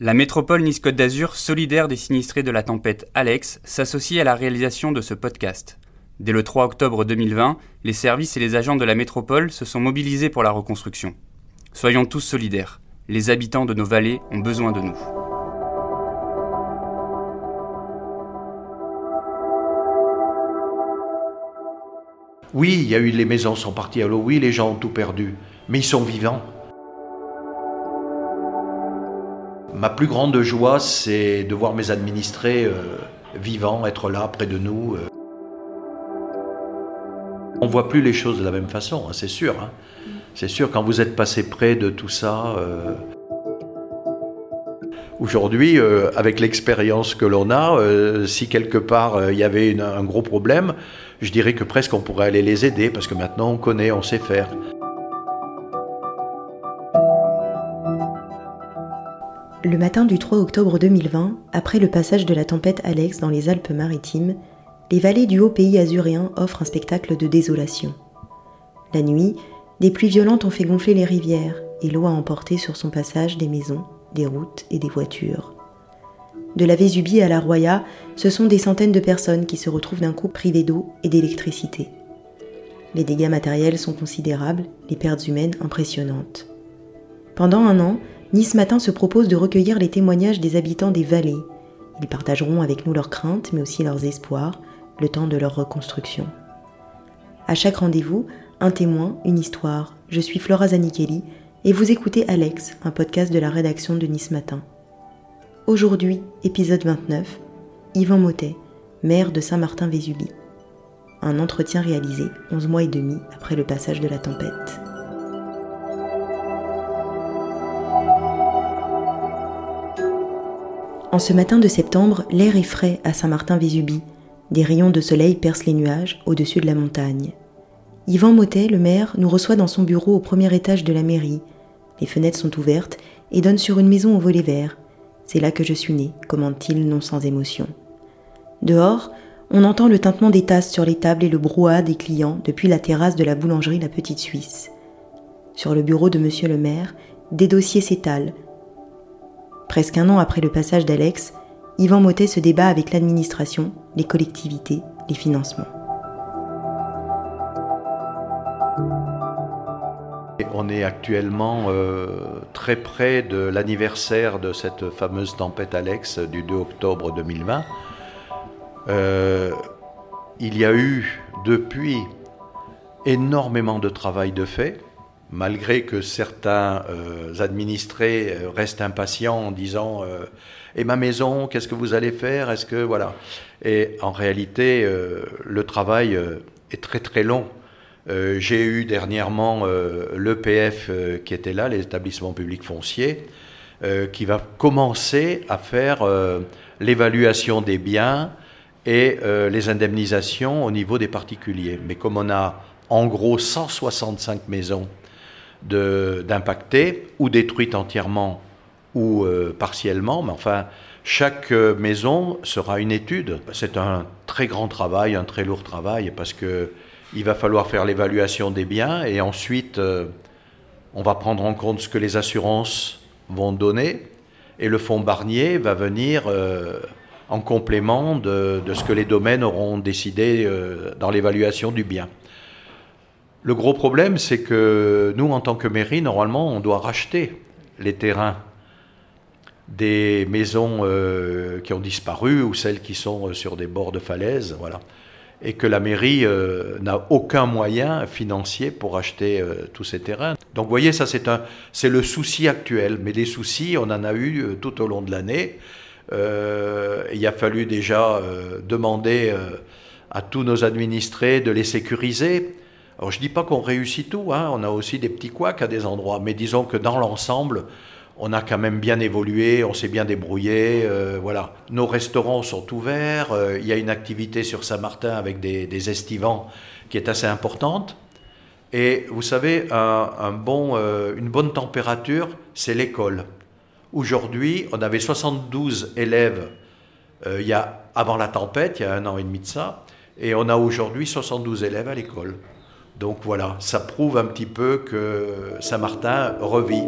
La métropole Nice-Côte d'Azur, solidaire des sinistrés de la tempête Alex, s'associe à la réalisation de ce podcast. Dès le 3 octobre 2020, les services et les agents de la métropole se sont mobilisés pour la reconstruction. Soyons tous solidaires. Les habitants de nos vallées ont besoin de nous. Oui, il y a eu les maisons sont parties à l'eau, oui, les gens ont tout perdu, mais ils sont vivants. Ma plus grande joie, c'est de voir mes administrés euh, vivants, être là près de nous. euh. On voit plus les choses de la même façon, hein, c'est sûr. hein. C'est sûr, quand vous êtes passé près de tout ça. euh, Aujourd'hui, avec l'expérience que l'on a, si quelque part il y avait un gros problème, je dirais que presque on pourrait aller les aider parce que maintenant on connaît, on sait faire. Le matin du 3 octobre 2020, après le passage de la tempête Alex dans les Alpes-Maritimes, les vallées du haut pays azuréen offrent un spectacle de désolation. La nuit, des pluies violentes ont fait gonfler les rivières et l'eau a emporté sur son passage des maisons, des routes et des voitures. De la Vésubie à la Roya, ce sont des centaines de personnes qui se retrouvent d'un coup privées d'eau et d'électricité. Les dégâts matériels sont considérables, les pertes humaines impressionnantes. Pendant un an, Nice Matin se propose de recueillir les témoignages des habitants des vallées. Ils partageront avec nous leurs craintes, mais aussi leurs espoirs, le temps de leur reconstruction. À chaque rendez-vous, un témoin, une histoire. Je suis Flora Zanichelli et vous écoutez Alex, un podcast de la rédaction de Nice Matin. Aujourd'hui, épisode 29, Yvan Motet, maire de Saint-Martin-Vésubie. Un entretien réalisé 11 mois et demi après le passage de la tempête. En ce matin de septembre, l'air est frais à Saint-Martin-Vésubie. Des rayons de soleil percent les nuages au-dessus de la montagne. Yvan Motet, le maire, nous reçoit dans son bureau au premier étage de la mairie. Les fenêtres sont ouvertes et donnent sur une maison au volet vert. C'est là que je suis né, commente-t-il non sans émotion. Dehors, on entend le tintement des tasses sur les tables et le brouhaha des clients depuis la terrasse de la boulangerie La Petite Suisse. Sur le bureau de monsieur le maire, des dossiers s'étalent, Presque un an après le passage d'Alex, Yvan Motet se débat avec l'administration, les collectivités, les financements. On est actuellement euh, très près de l'anniversaire de cette fameuse tempête Alex du 2 octobre 2020. Euh, il y a eu depuis énormément de travail de fait, malgré que certains euh, administrés euh, restent impatients en disant euh, Et ma maison, qu'est-ce que vous allez faire? Est-ce que voilà Et en réalité, le travail est très très long. J'ai eu dernièrement l'EPF qui était là, publics fonciers, euh, qui va commencer à faire l'évaluation des biens et les indemnisations au niveau des particuliers. Mais comme on a en gros 165 maisons d'impactées ou détruites entièrement ou euh, partiellement, mais enfin, chaque euh, maison sera une étude. C'est un très grand travail, un très lourd travail, parce que il va falloir faire l'évaluation des biens et ensuite euh, on va prendre en compte ce que les assurances vont donner et le fonds Barnier va venir en complément de, ce que les domaines auront décidé dans l'évaluation du bien. Le gros problème, c'est que nous, en tant que mairie, normalement, on doit racheter les terrains des maisons euh, qui ont disparu ou celles qui sont euh, sur des bords de falaise, voilà. Et que la mairie euh, n'a aucun moyen financier pour acheter tous ces terrains. Donc, vous voyez, ça, c'est c'est le souci actuel. Mais des soucis, on en a eu tout au long de l'année. Il a fallu déjà demander à tous nos administrés de les sécuriser. Alors je dis pas qu'on réussit tout, hein, on a aussi des petits couacs à des endroits, mais disons que dans l'ensemble, on a quand même bien évolué, on s'est bien débrouillé, euh, voilà. Nos restaurants sont ouverts, euh, il y a une activité sur Saint-Martin avec des, estivants qui est assez importante. Et vous savez, un, bon, euh, une bonne température, c'est l'école. Aujourd'hui, on avait 72 élèves il y a, avant la tempête, il y a un an et demi de ça, et on a aujourd'hui 72 élèves à l'école. Donc voilà, ça prouve un petit peu que Saint-Martin revit.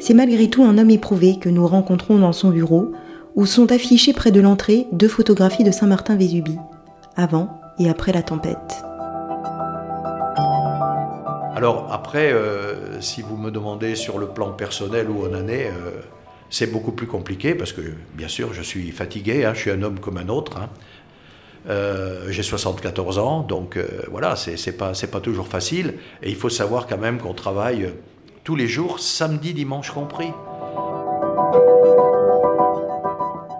C'est malgré tout un homme éprouvé que nous rencontrons dans son bureau, où sont affichées près de l'entrée deux photographies de Saint-Martin-Vésubie, avant et après la tempête. Alors après, euh, si vous me demandez sur le plan personnel où on en est, euh, c'est beaucoup plus compliqué parce que bien sûr je suis fatigué, hein, je suis un homme comme un autre. Hein. Euh, j'ai 74 ans, donc voilà, c'est pas, pas toujours facile. Et il faut savoir quand même qu'on travaille tous les jours, samedi, dimanche compris.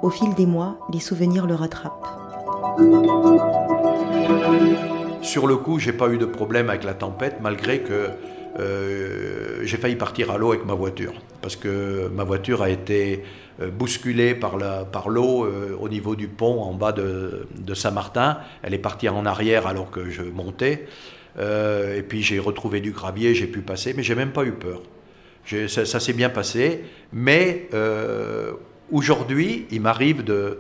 Au fil des mois, les souvenirs le rattrapent. Sur le coup, j'ai pas eu de problème avec la tempête, malgré que euh, j'ai failli partir à l'eau avec ma voiture, parce que ma voiture a été euh, bousculée par l'eau par euh, au niveau du pont en bas de, Saint-Martin. Elle est partie en arrière alors que je montais. et puis j'ai retrouvé du gravier, j'ai pu passer, mais j'ai même pas eu peur. Ça, s'est bien passé, mais aujourd'hui, il m'arrive de,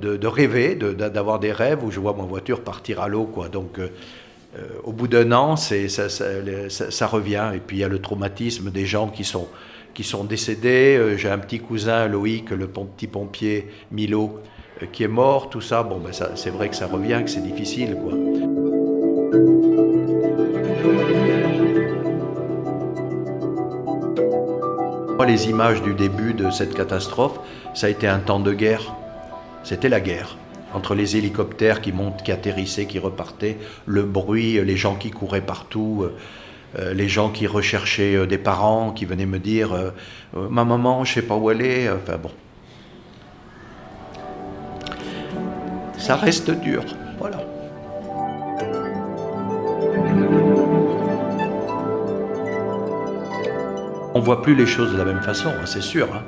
de, rêver, d'avoir des rêves où je vois ma voiture partir à l'eau. Donc, euh, euh, au bout d'un an, ça, ça, revient. Et puis, il y a le traumatisme des gens qui sont, qui sont décédés. Euh, j'ai un petit cousin, Loïc, le petit pompier Milo, qui est mort. Tout ça, bon, ben c'est vrai que ça revient, que c'est difficile. Quoi. Les images du début de cette catastrophe, ça a été un temps de guerre. C'était la guerre. Entre les hélicoptères qui montent, qui atterrissaient, qui repartaient, le bruit, les gens qui couraient partout, euh, euh, les gens qui recherchaient euh, des parents, qui venaient me dire Ma maman, je sais pas où elle est. Enfin bon. Ça reste dur. Voilà. On voit plus les choses de la même façon, hein, c'est sûr. Hein.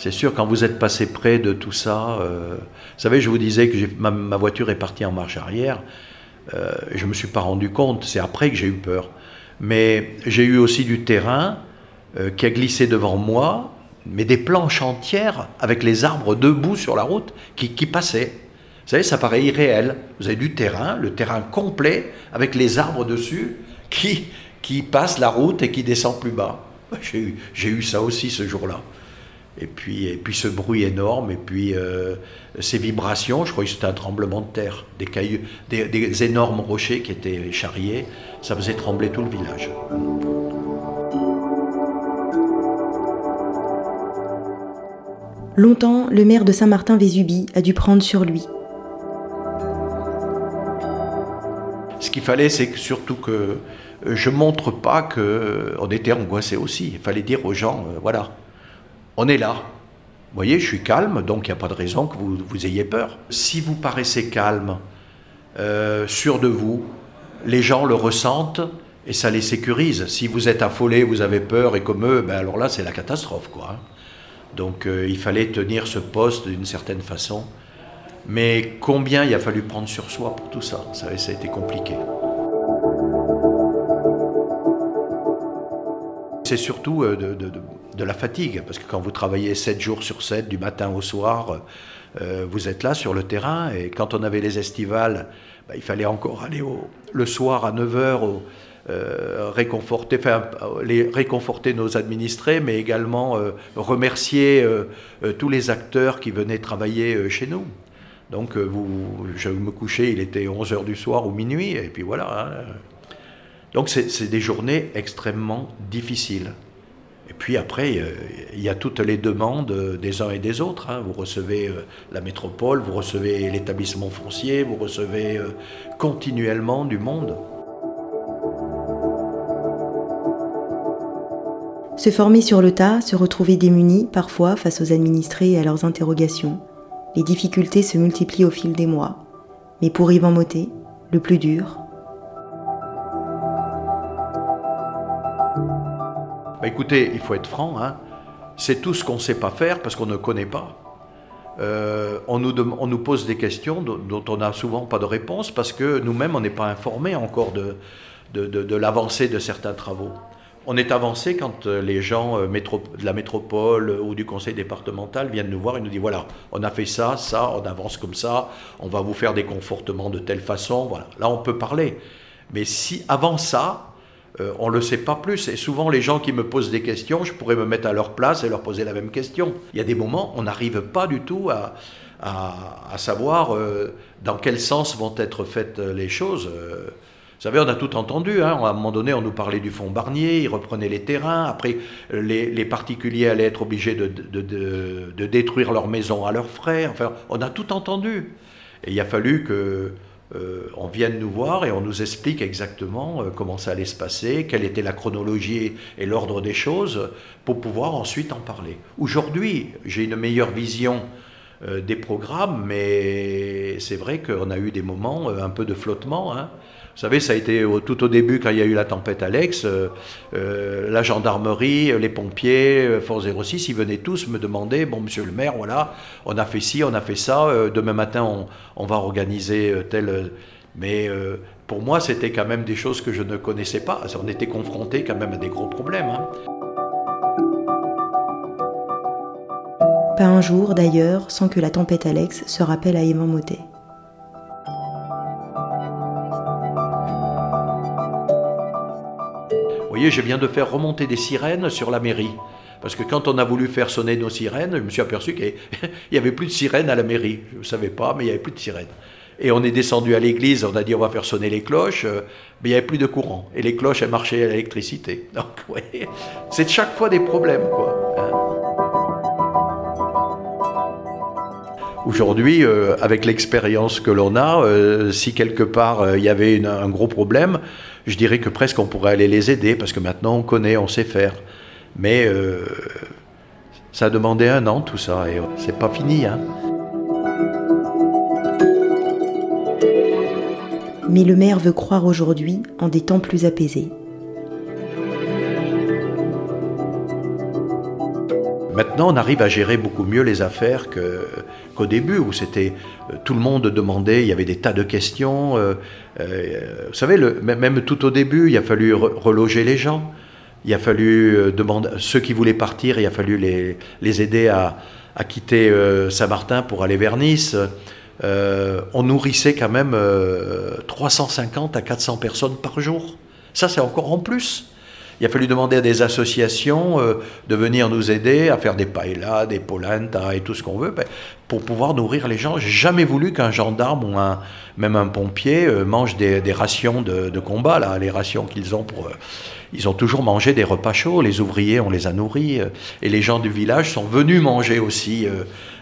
C'est sûr, quand vous êtes passé près de tout ça, euh, vous savez, je vous disais que ma, voiture est partie en marche arrière. Euh, je ne me suis pas rendu compte, c'est après que j'ai eu peur. Mais j'ai eu aussi du terrain euh, qui a glissé devant moi, mais des planches entières avec les arbres debout sur la route qui, passaient. Vous savez, ça paraît irréel. Vous avez du terrain, le terrain complet, avec les arbres dessus, qui, qui passent la route et qui descendent plus bas. J'ai eu ça aussi ce jour-là. Et puis, et puis ce bruit énorme, et puis euh, ces vibrations, je crois que c'était un tremblement de terre, des, cailloux, des, énormes rochers qui étaient charriés, ça faisait trembler tout le village. Longtemps, le maire de Saint-Martin-Vésubie a dû prendre sur lui. Ce qu'il fallait, c'est surtout que je montre pas qu'on était angoissé aussi. Il fallait dire aux gens, euh, voilà, on est là. Vous voyez, je suis calme, donc il n'y a pas de raison que vous, vous, ayez peur. Si vous paraissez calme, euh, sûr de vous, les gens le ressentent et ça les sécurise. Si vous êtes affolé, vous avez peur et comme eux, ben alors là c'est la catastrophe. quoi. Hein. Donc euh, il fallait tenir ce poste d'une certaine façon. Mais combien il a fallu prendre sur soi pour tout ça? Ça, a été compliqué. C'est surtout euh, de la fatigue, parce que quand vous travaillez 7 jours sur 7, du matin au soir, euh, vous êtes là sur le terrain, et quand on avait les estivales, bah, il fallait encore aller au, le soir à 9h euh, réconforter, les, réconforter nos administrés, mais également euh, remercier tous les acteurs qui venaient travailler chez nous. Donc vous, je me couchais, il était 11h du soir ou minuit, et puis voilà. Hein. Donc c'est des journées extrêmement difficiles. Et puis après, euh, il y a toutes les demandes des uns et des autres. Hein. Vous recevez euh, la métropole, vous recevez l'établissement foncier, vous recevez euh, continuellement du monde. Se former sur le tas, se retrouver démuni parfois face aux administrés et à leurs interrogations. Les difficultés se multiplient au fil des mois. Mais pour Yvan Motet, le plus dur, Bah, écoutez, il faut être franc, hein. c'est tout ce qu'on ne sait pas faire parce qu'on ne connaît pas. Euh, on, nous on, nous pose des questions dont, on n'a souvent pas de réponse parce que nous-mêmes, on n'est pas informés encore de, de, l'avancée de certains travaux. On est avancé quand euh, les gens euh, de la métropole ou du conseil départemental viennent nous voir et nous disent voilà, on a fait ça, ça, on avance comme ça, on va vous faire des confortements de telle façon. Voilà. Là, on peut parler. Mais si avant ça, euh, on ne le sait pas plus. Et souvent, les gens qui me posent des questions, je pourrais me mettre à leur place et leur poser la même question. Il y a des moments, on n'arrive pas du tout à, à, savoir euh, dans quel sens vont être faites les choses. Euh, vous savez, on a tout entendu. Hein. À un moment donné, on nous parlait du fonds Barnier, ils reprenaient les terrains. Après, les, particuliers allaient être obligés de, de, détruire leurs maisons à leurs frais. Enfin, on a tout entendu. Et il a fallu que euh, on vienne nous voir et on nous explique exactement euh, comment ça allait se passer, quelle était la chronologie et l'ordre des choses, pour pouvoir ensuite en parler. Aujourd'hui, j'ai une meilleure vision euh, des programmes, mais c'est vrai qu'on a eu des moments un peu de flottement. Hein. Vous savez, ça a été tout au début quand il y a eu la tempête Alex, euh, euh, la gendarmerie, les pompiers, euh, Force 06, ils venaient tous me demander, bon monsieur le maire, voilà, on a fait ci, on a fait ça, demain matin on, on va organiser tel... Mais pour moi, c'était quand même des choses que je ne connaissais pas. On était confrontés quand même à des gros problèmes. Hein. Pas un jour, d'ailleurs, sans que la tempête Alex se rappelle à Aimant Motet. Je viens de faire remonter des sirènes sur la mairie. Parce que quand on a voulu faire sonner nos sirènes, je me suis aperçu qu'il n'y avait plus de sirènes à la mairie. Je ne savais pas, mais il n'y avait plus de sirènes. Et on est descendu à l'église, on a dit on va faire sonner les cloches, euh, mais il n'y avait plus de courant. Et les cloches, elles marchaient à l'électricité. Donc, oui, c'est chaque fois des problèmes, quoi. Aujourd'hui, euh, avec l'expérience que l'on a, euh, si quelque part il y avait un gros problème, je dirais que presque on pourrait aller les aider parce que maintenant on connaît, on sait faire. Mais euh, ça a demandé un an tout ça et c'est pas fini. Hein. Mais le maire veut croire aujourd'hui en des temps plus apaisés. Maintenant, on arrive à gérer beaucoup mieux les affaires qu'au début, où c'était euh, tout le monde demandait, il y avait des tas de questions. Euh, euh, vous savez, même tout au début, il a fallu reloger les gens. Il a fallu demander ceux qui voulaient partir, il a fallu les, les aider à, à quitter Saint-Martin pour aller vers Nice. on nourrissait quand même 350 à 400 personnes par jour. Ça, c'est encore en plus. Il a fallu demander à des associations euh, de venir nous aider à faire des paellas, des polenta et tout ce qu'on veut ben, pour pouvoir nourrir les gens. J'ai jamais voulu qu'un gendarme ou un, même un pompier euh, mange des, rations de, combat, là, les rations qu'ils ont pour. Euh, ils ont toujours mangé des repas chauds. Les ouvriers, on les a nourris. et les gens du village sont venus manger aussi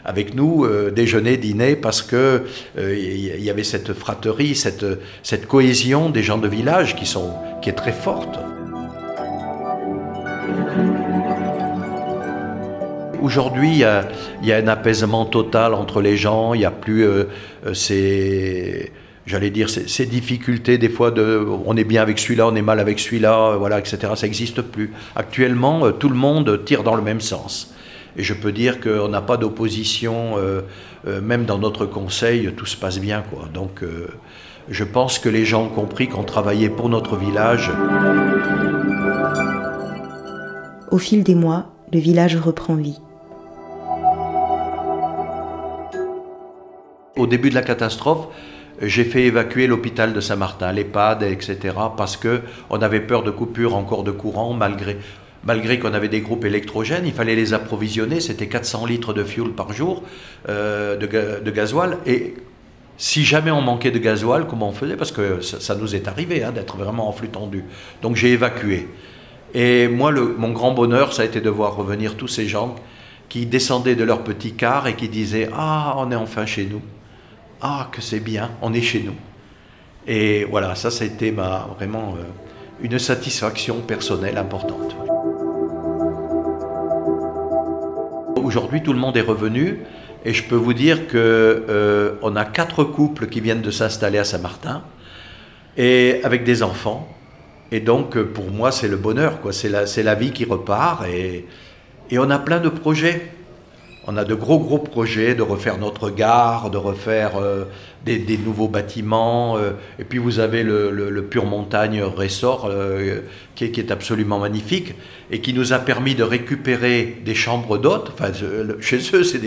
avec nous, déjeuner, dîner, parce que il y avait cette fraterie, cette, cette cohésion des gens de village qui, sont, qui est très forte. Aujourd'hui, il y, a, un apaisement total entre les gens. Il n'y a plus euh, euh, ces, j'allais dire, ces, difficultés des fois on est bien avec celui-là, on est mal avec celui-là, voilà, etc. Ça n'existe plus. Actuellement, euh, tout le monde tire dans le même sens. Et je peux dire qu'on n'a pas d'opposition, même dans notre conseil, tout se passe bien. Donc, je pense que les gens ont compris qu'on travaillait pour notre village. Au fil des mois, le village reprend vie. Au début de la catastrophe, j'ai fait évacuer l'hôpital de Saint-Martin, l'EHPAD, etc., parce que on avait peur de coupure encore de courant, malgré, malgré qu'on avait des groupes électrogènes, il fallait les approvisionner, c'était 400 litres de fuel par jour euh, de, gasoil, et si jamais on manquait de gasoil, comment on faisait? Parce que ça, nous est arrivé hein, d'être vraiment en flux tendu. Donc j'ai évacué. Et moi, mon grand bonheur, ça a été de voir revenir tous ces gens qui descendaient de leur petit car et qui disaient Ah, on est enfin chez nous. Ah, que c'est bien, on est chez nous. Et voilà, ça, ça a été ma, vraiment euh, une satisfaction personnelle importante. Aujourd'hui, tout le monde est revenu et je peux vous dire que euh, on a quatre couples qui viennent de s'installer à Saint-Martin et avec des enfants. Et donc, euh, pour moi, c'est le bonheur, quoi. C'est la, la vie qui repart et, et on a plein de projets on a de gros gros projets de refaire notre gare, de refaire euh, des, nouveaux bâtiments. Euh, et puis vous avez le, Pure Montagne Resort euh, qui, est, absolument magnifique et qui nous a permis de récupérer des chambres d'hôtes. Enfin, chez eux, c'est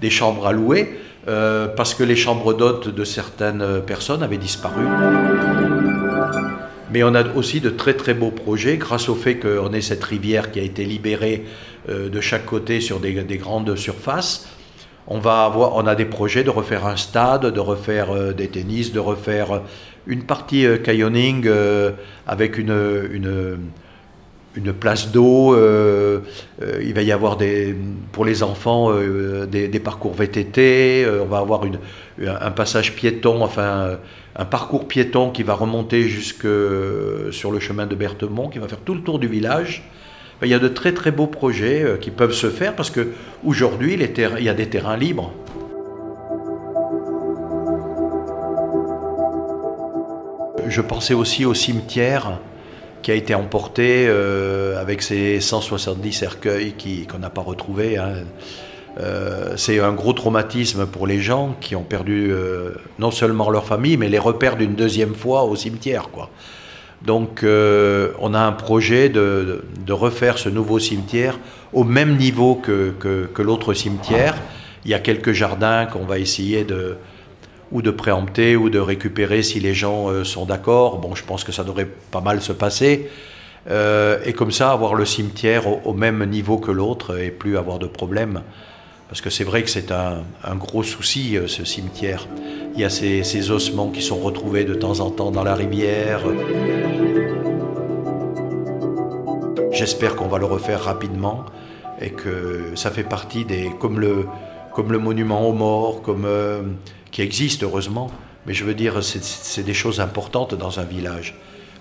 des, chambres à louer parce que les chambres d'hôtes de certaines personnes avaient disparu. Mais on a aussi de très très beaux projets grâce au fait qu'on ait cette rivière qui a été libérée de chaque côté sur des, grandes surfaces. On, va avoir, on a des projets de refaire un stade, de refaire des tennis, de refaire une partie canyoning avec une, une une place d'eau. Euh, euh, il va y avoir des, pour les enfants euh, des, parcours VTT. on va avoir un passage piéton, enfin un parcours piéton qui va remonter jusque sur le chemin de Berthemont, qui va faire tout le tour du village. Il y a de très très beaux projets qui peuvent se faire parce que aujourd'hui il y a des terrains libres. Je pensais aussi au cimetière qui a été emporté euh, avec ses 170 cercueils qu'on n'a pas retrouvés. Hein. Euh, c'est un gros traumatisme pour les gens qui ont perdu euh, non seulement leur famille, mais les repères d'une deuxième fois au cimetière. Quoi. Donc on a un projet de, de, refaire ce nouveau cimetière au même niveau que, que, que l'autre cimetière. Il y a quelques jardins qu'on va essayer de, ou de préempter ou de récupérer si les gens euh, sont d'accord. Bon, je pense que ça devrait pas mal se passer. Euh, et comme ça, avoir le cimetière au, même niveau que l'autre et plus avoir de problèmes. Parce que c'est vrai que c'est un, gros souci, euh, ce cimetière. Il y a ces, ces, ossements qui sont retrouvés de temps en temps dans la rivière. J'espère qu'on va le refaire rapidement et que ça fait partie des. comme le, comme le monument aux morts, comme qui existe heureusement, mais je veux dire, c'est des choses importantes dans un village.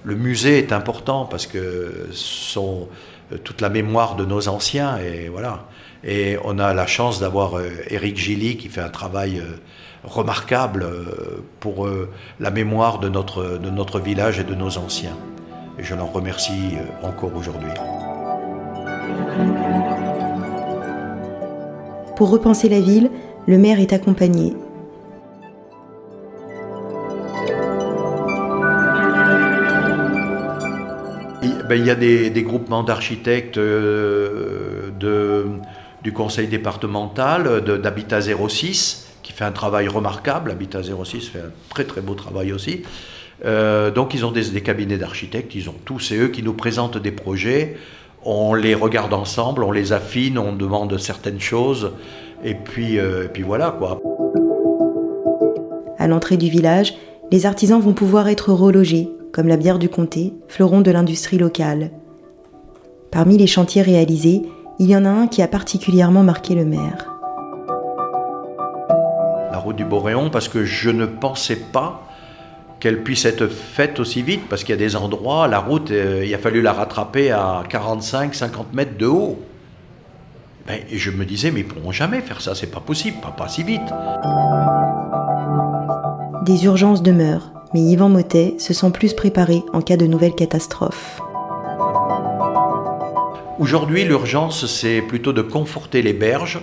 Le musée est important parce que sont euh, toute la mémoire de nos anciens et voilà. Et on a la chance d'avoir euh, Gilly qui fait un travail euh, remarquable pour la mémoire de notre, de notre village et de nos anciens. Et je l'en remercie encore aujourd'hui. Pour repenser la ville, le maire est accompagné Ben, il y a des, groupements d'architectes euh, du conseil départemental, d'Habitat 06, qui fait un travail remarquable. Habitat 06 fait un très très beau travail aussi. Euh, donc ils ont des, cabinets d'architectes, ils ont tous, c'est eux qui nous présentent des projets. On les regarde ensemble, on les affine, on demande certaines choses, et puis, euh, et puis voilà quoi. À l'entrée du village, les artisans vont pouvoir être relogés comme la bière du comté, fleuron de l'industrie locale. Parmi les chantiers réalisés, il y en a un qui a particulièrement marqué le maire. La route du Boréon, parce que je ne pensais pas qu'elle puisse être faite aussi vite, parce qu'il y a des endroits, la route, euh, il a fallu la rattraper à 45-50 mètres de haut. Ben, et je me disais, mais ils pourront jamais faire ça, c'est pas possible, pas, pas si vite. Des urgences demeurent, mais Yvan Motet se sent plus préparé en cas de nouvelles catastrophes. Aujourd'hui, l'urgence, c'est plutôt de conforter les berges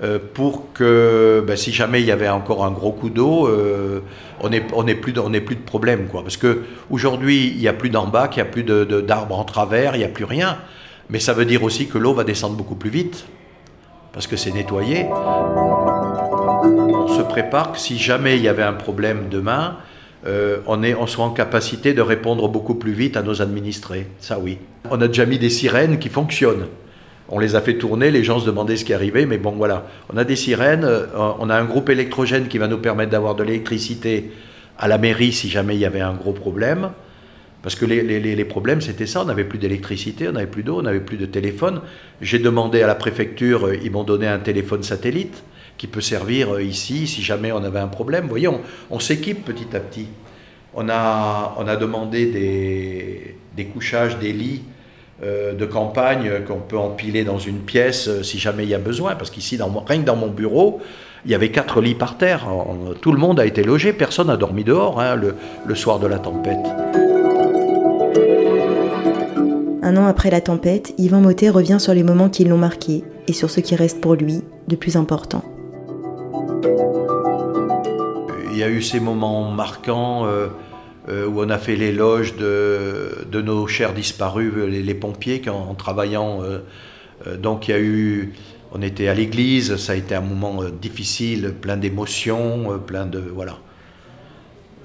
euh, pour que ben, si jamais il y avait encore un gros coup d'eau, euh, on n'ait on plus, plus de problème. Quoi. Parce qu'aujourd'hui, il n'y a plus d'en bas, il n'y a plus d'arbres en travers, il n'y a plus rien. Mais ça veut dire aussi que l'eau va descendre beaucoup plus vite, parce que c'est nettoyé. On se prépare que si jamais il y avait un problème demain, euh, on, est, on soit en capacité de répondre beaucoup plus vite à nos administrés. Ça oui. On a déjà mis des sirènes qui fonctionnent. On les a fait tourner, les gens se demandaient ce qui arrivait, mais bon voilà. On a des sirènes, euh, on a un groupe électrogène qui va nous permettre d'avoir de l'électricité à la mairie si jamais il y avait un gros problème. Parce que les, les problèmes, c'était ça, on n'avait plus d'électricité, on n'avait plus d'eau, on n'avait plus de téléphone. J'ai demandé à la préfecture, euh, ils m'ont donné un téléphone satellite qui peut servir euh, ici si jamais on avait un problème. Vous voyez, on, s'équipe petit à petit. On a, on a demandé des, des couchages, des lits euh, de campagne qu'on peut empiler dans une pièce euh, si jamais il y a besoin. Parce qu'ici, dans, rien que dans mon bureau, il y avait quatre lits par terre. tout le monde a été logé, personne n'a dormi dehors hein, le, le soir de la tempête. Un an après la tempête, Yvan Motet revient sur les moments qui l'ont marqué et sur ce qui reste pour lui de plus important. Il y a eu ces moments marquants euh, euh, où on a fait l'éloge de, de, nos chers disparus, les, pompiers, en, travaillant. Euh, donc il y a eu, on était à l'église, ça a été un moment difficile, plein d'émotions, plein de voilà.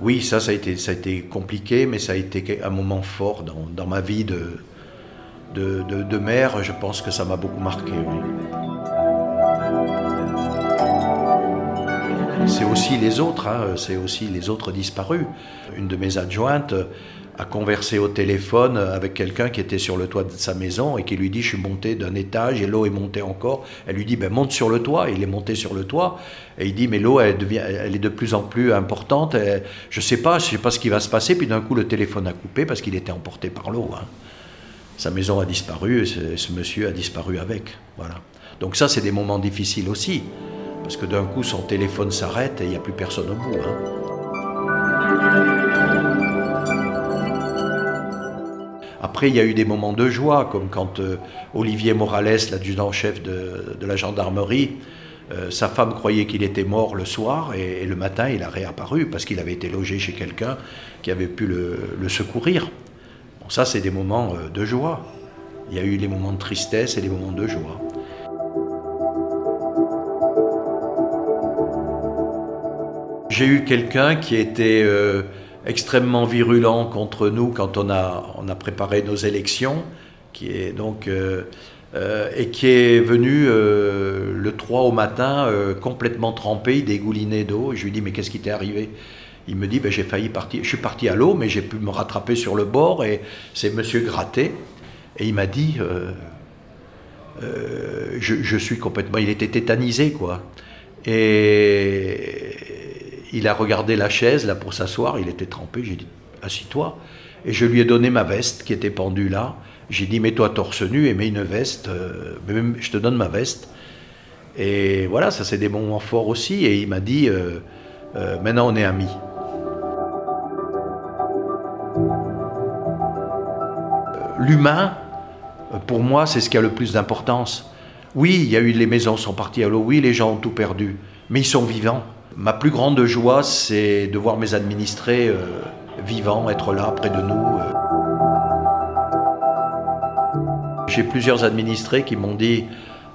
Oui, ça, ça a, été, ça a été compliqué, mais ça a été un moment fort dans, dans ma vie de, de, de, mère. Je pense que ça m'a beaucoup marqué. C'est aussi les autres, hein, c'est aussi les autres disparus. Une de mes adjointes a conversé au téléphone avec quelqu'un qui était sur le toit de sa maison et qui lui dit je suis monté d'un étage et l'eau est montée encore. Elle lui dit ben, monte sur le toit. il est monté sur le toit et il dit mais l'eau elle, devient, elle est de plus en plus importante. Et je sais pas, je sais pas ce qui va se passer. Puis d'un coup le téléphone a coupé parce qu'il était emporté par l'eau. Hein. Sa maison a disparu et ce, ce monsieur a disparu avec. Voilà. Donc ça c'est des moments difficiles aussi. Parce que d'un coup, son téléphone s'arrête et il n'y a plus personne au bout. Hein. Après, il y a eu des moments de joie, comme quand euh, Olivier Morales, l'adjudant-chef de, de, la gendarmerie, euh, sa femme croyait qu'il était mort le soir et, et, le matin, il a réapparu parce qu'il avait été logé chez quelqu'un qui avait pu le, le secourir. Bon, ça, c'est des moments euh, de joie. Il y a eu les moments de tristesse et les moments de joie. J'ai eu quelqu'un qui était euh, extrêmement virulent contre nous quand on a, on a préparé nos élections, qui est donc euh, euh, et qui est venu le 3 au matin complètement trempé, il dégoulinait d'eau. Je lui dis mais qu'est-ce qui t'est arrivé? Il me dit ben, j'ai failli partir, je suis parti à l'eau mais j'ai pu me rattraper sur le bord et c'est Monsieur Gratté et il m'a dit je suis complètement, il était tétanisé quoi. Et il a regardé la chaise là pour s'asseoir, il était trempé, j'ai dit assis-toi. Et je lui ai donné ma veste qui était pendue là. J'ai dit mets-toi torse nu et mets une veste, euh, je te donne ma veste. Et voilà, ça c'est des moments forts aussi. Et il m'a dit euh, euh, maintenant on est amis. L'humain, pour moi, c'est ce qui a le plus d'importance. Oui, il y a eu les maisons sont parties à l'eau, oui, les gens ont tout perdu, mais ils sont vivants. Ma plus grande joie, c'est de voir mes administrés euh, vivants, être là près de nous. Euh. J'ai plusieurs administrés qui m'ont dit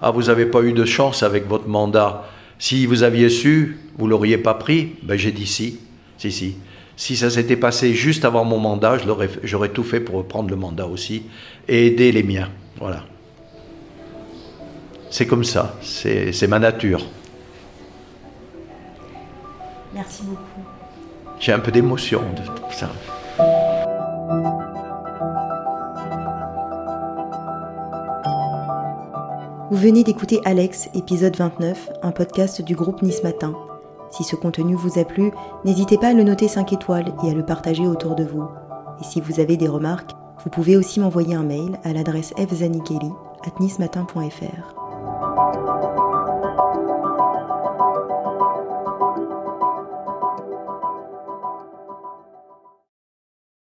Ah, vous n'avez pas eu de chance avec votre mandat. Si vous aviez su, vous l'auriez pas pris ben, J'ai dit si. Si, si. Si ça s'était passé juste avant mon mandat, j'aurais tout fait pour prendre le mandat aussi et aider les miens. Voilà. C'est comme ça, c'est ma nature. Merci beaucoup. J'ai un peu d'émotion de tout ça. Vous venez d'écouter Alex, épisode 29, un podcast du groupe Nice Matin. Si ce contenu vous a plu, n'hésitez pas à le noter 5 étoiles et à le partager autour de vous. Et si vous avez des remarques, vous pouvez aussi m'envoyer un mail à l'adresse fzanikeli at nismatin.fr.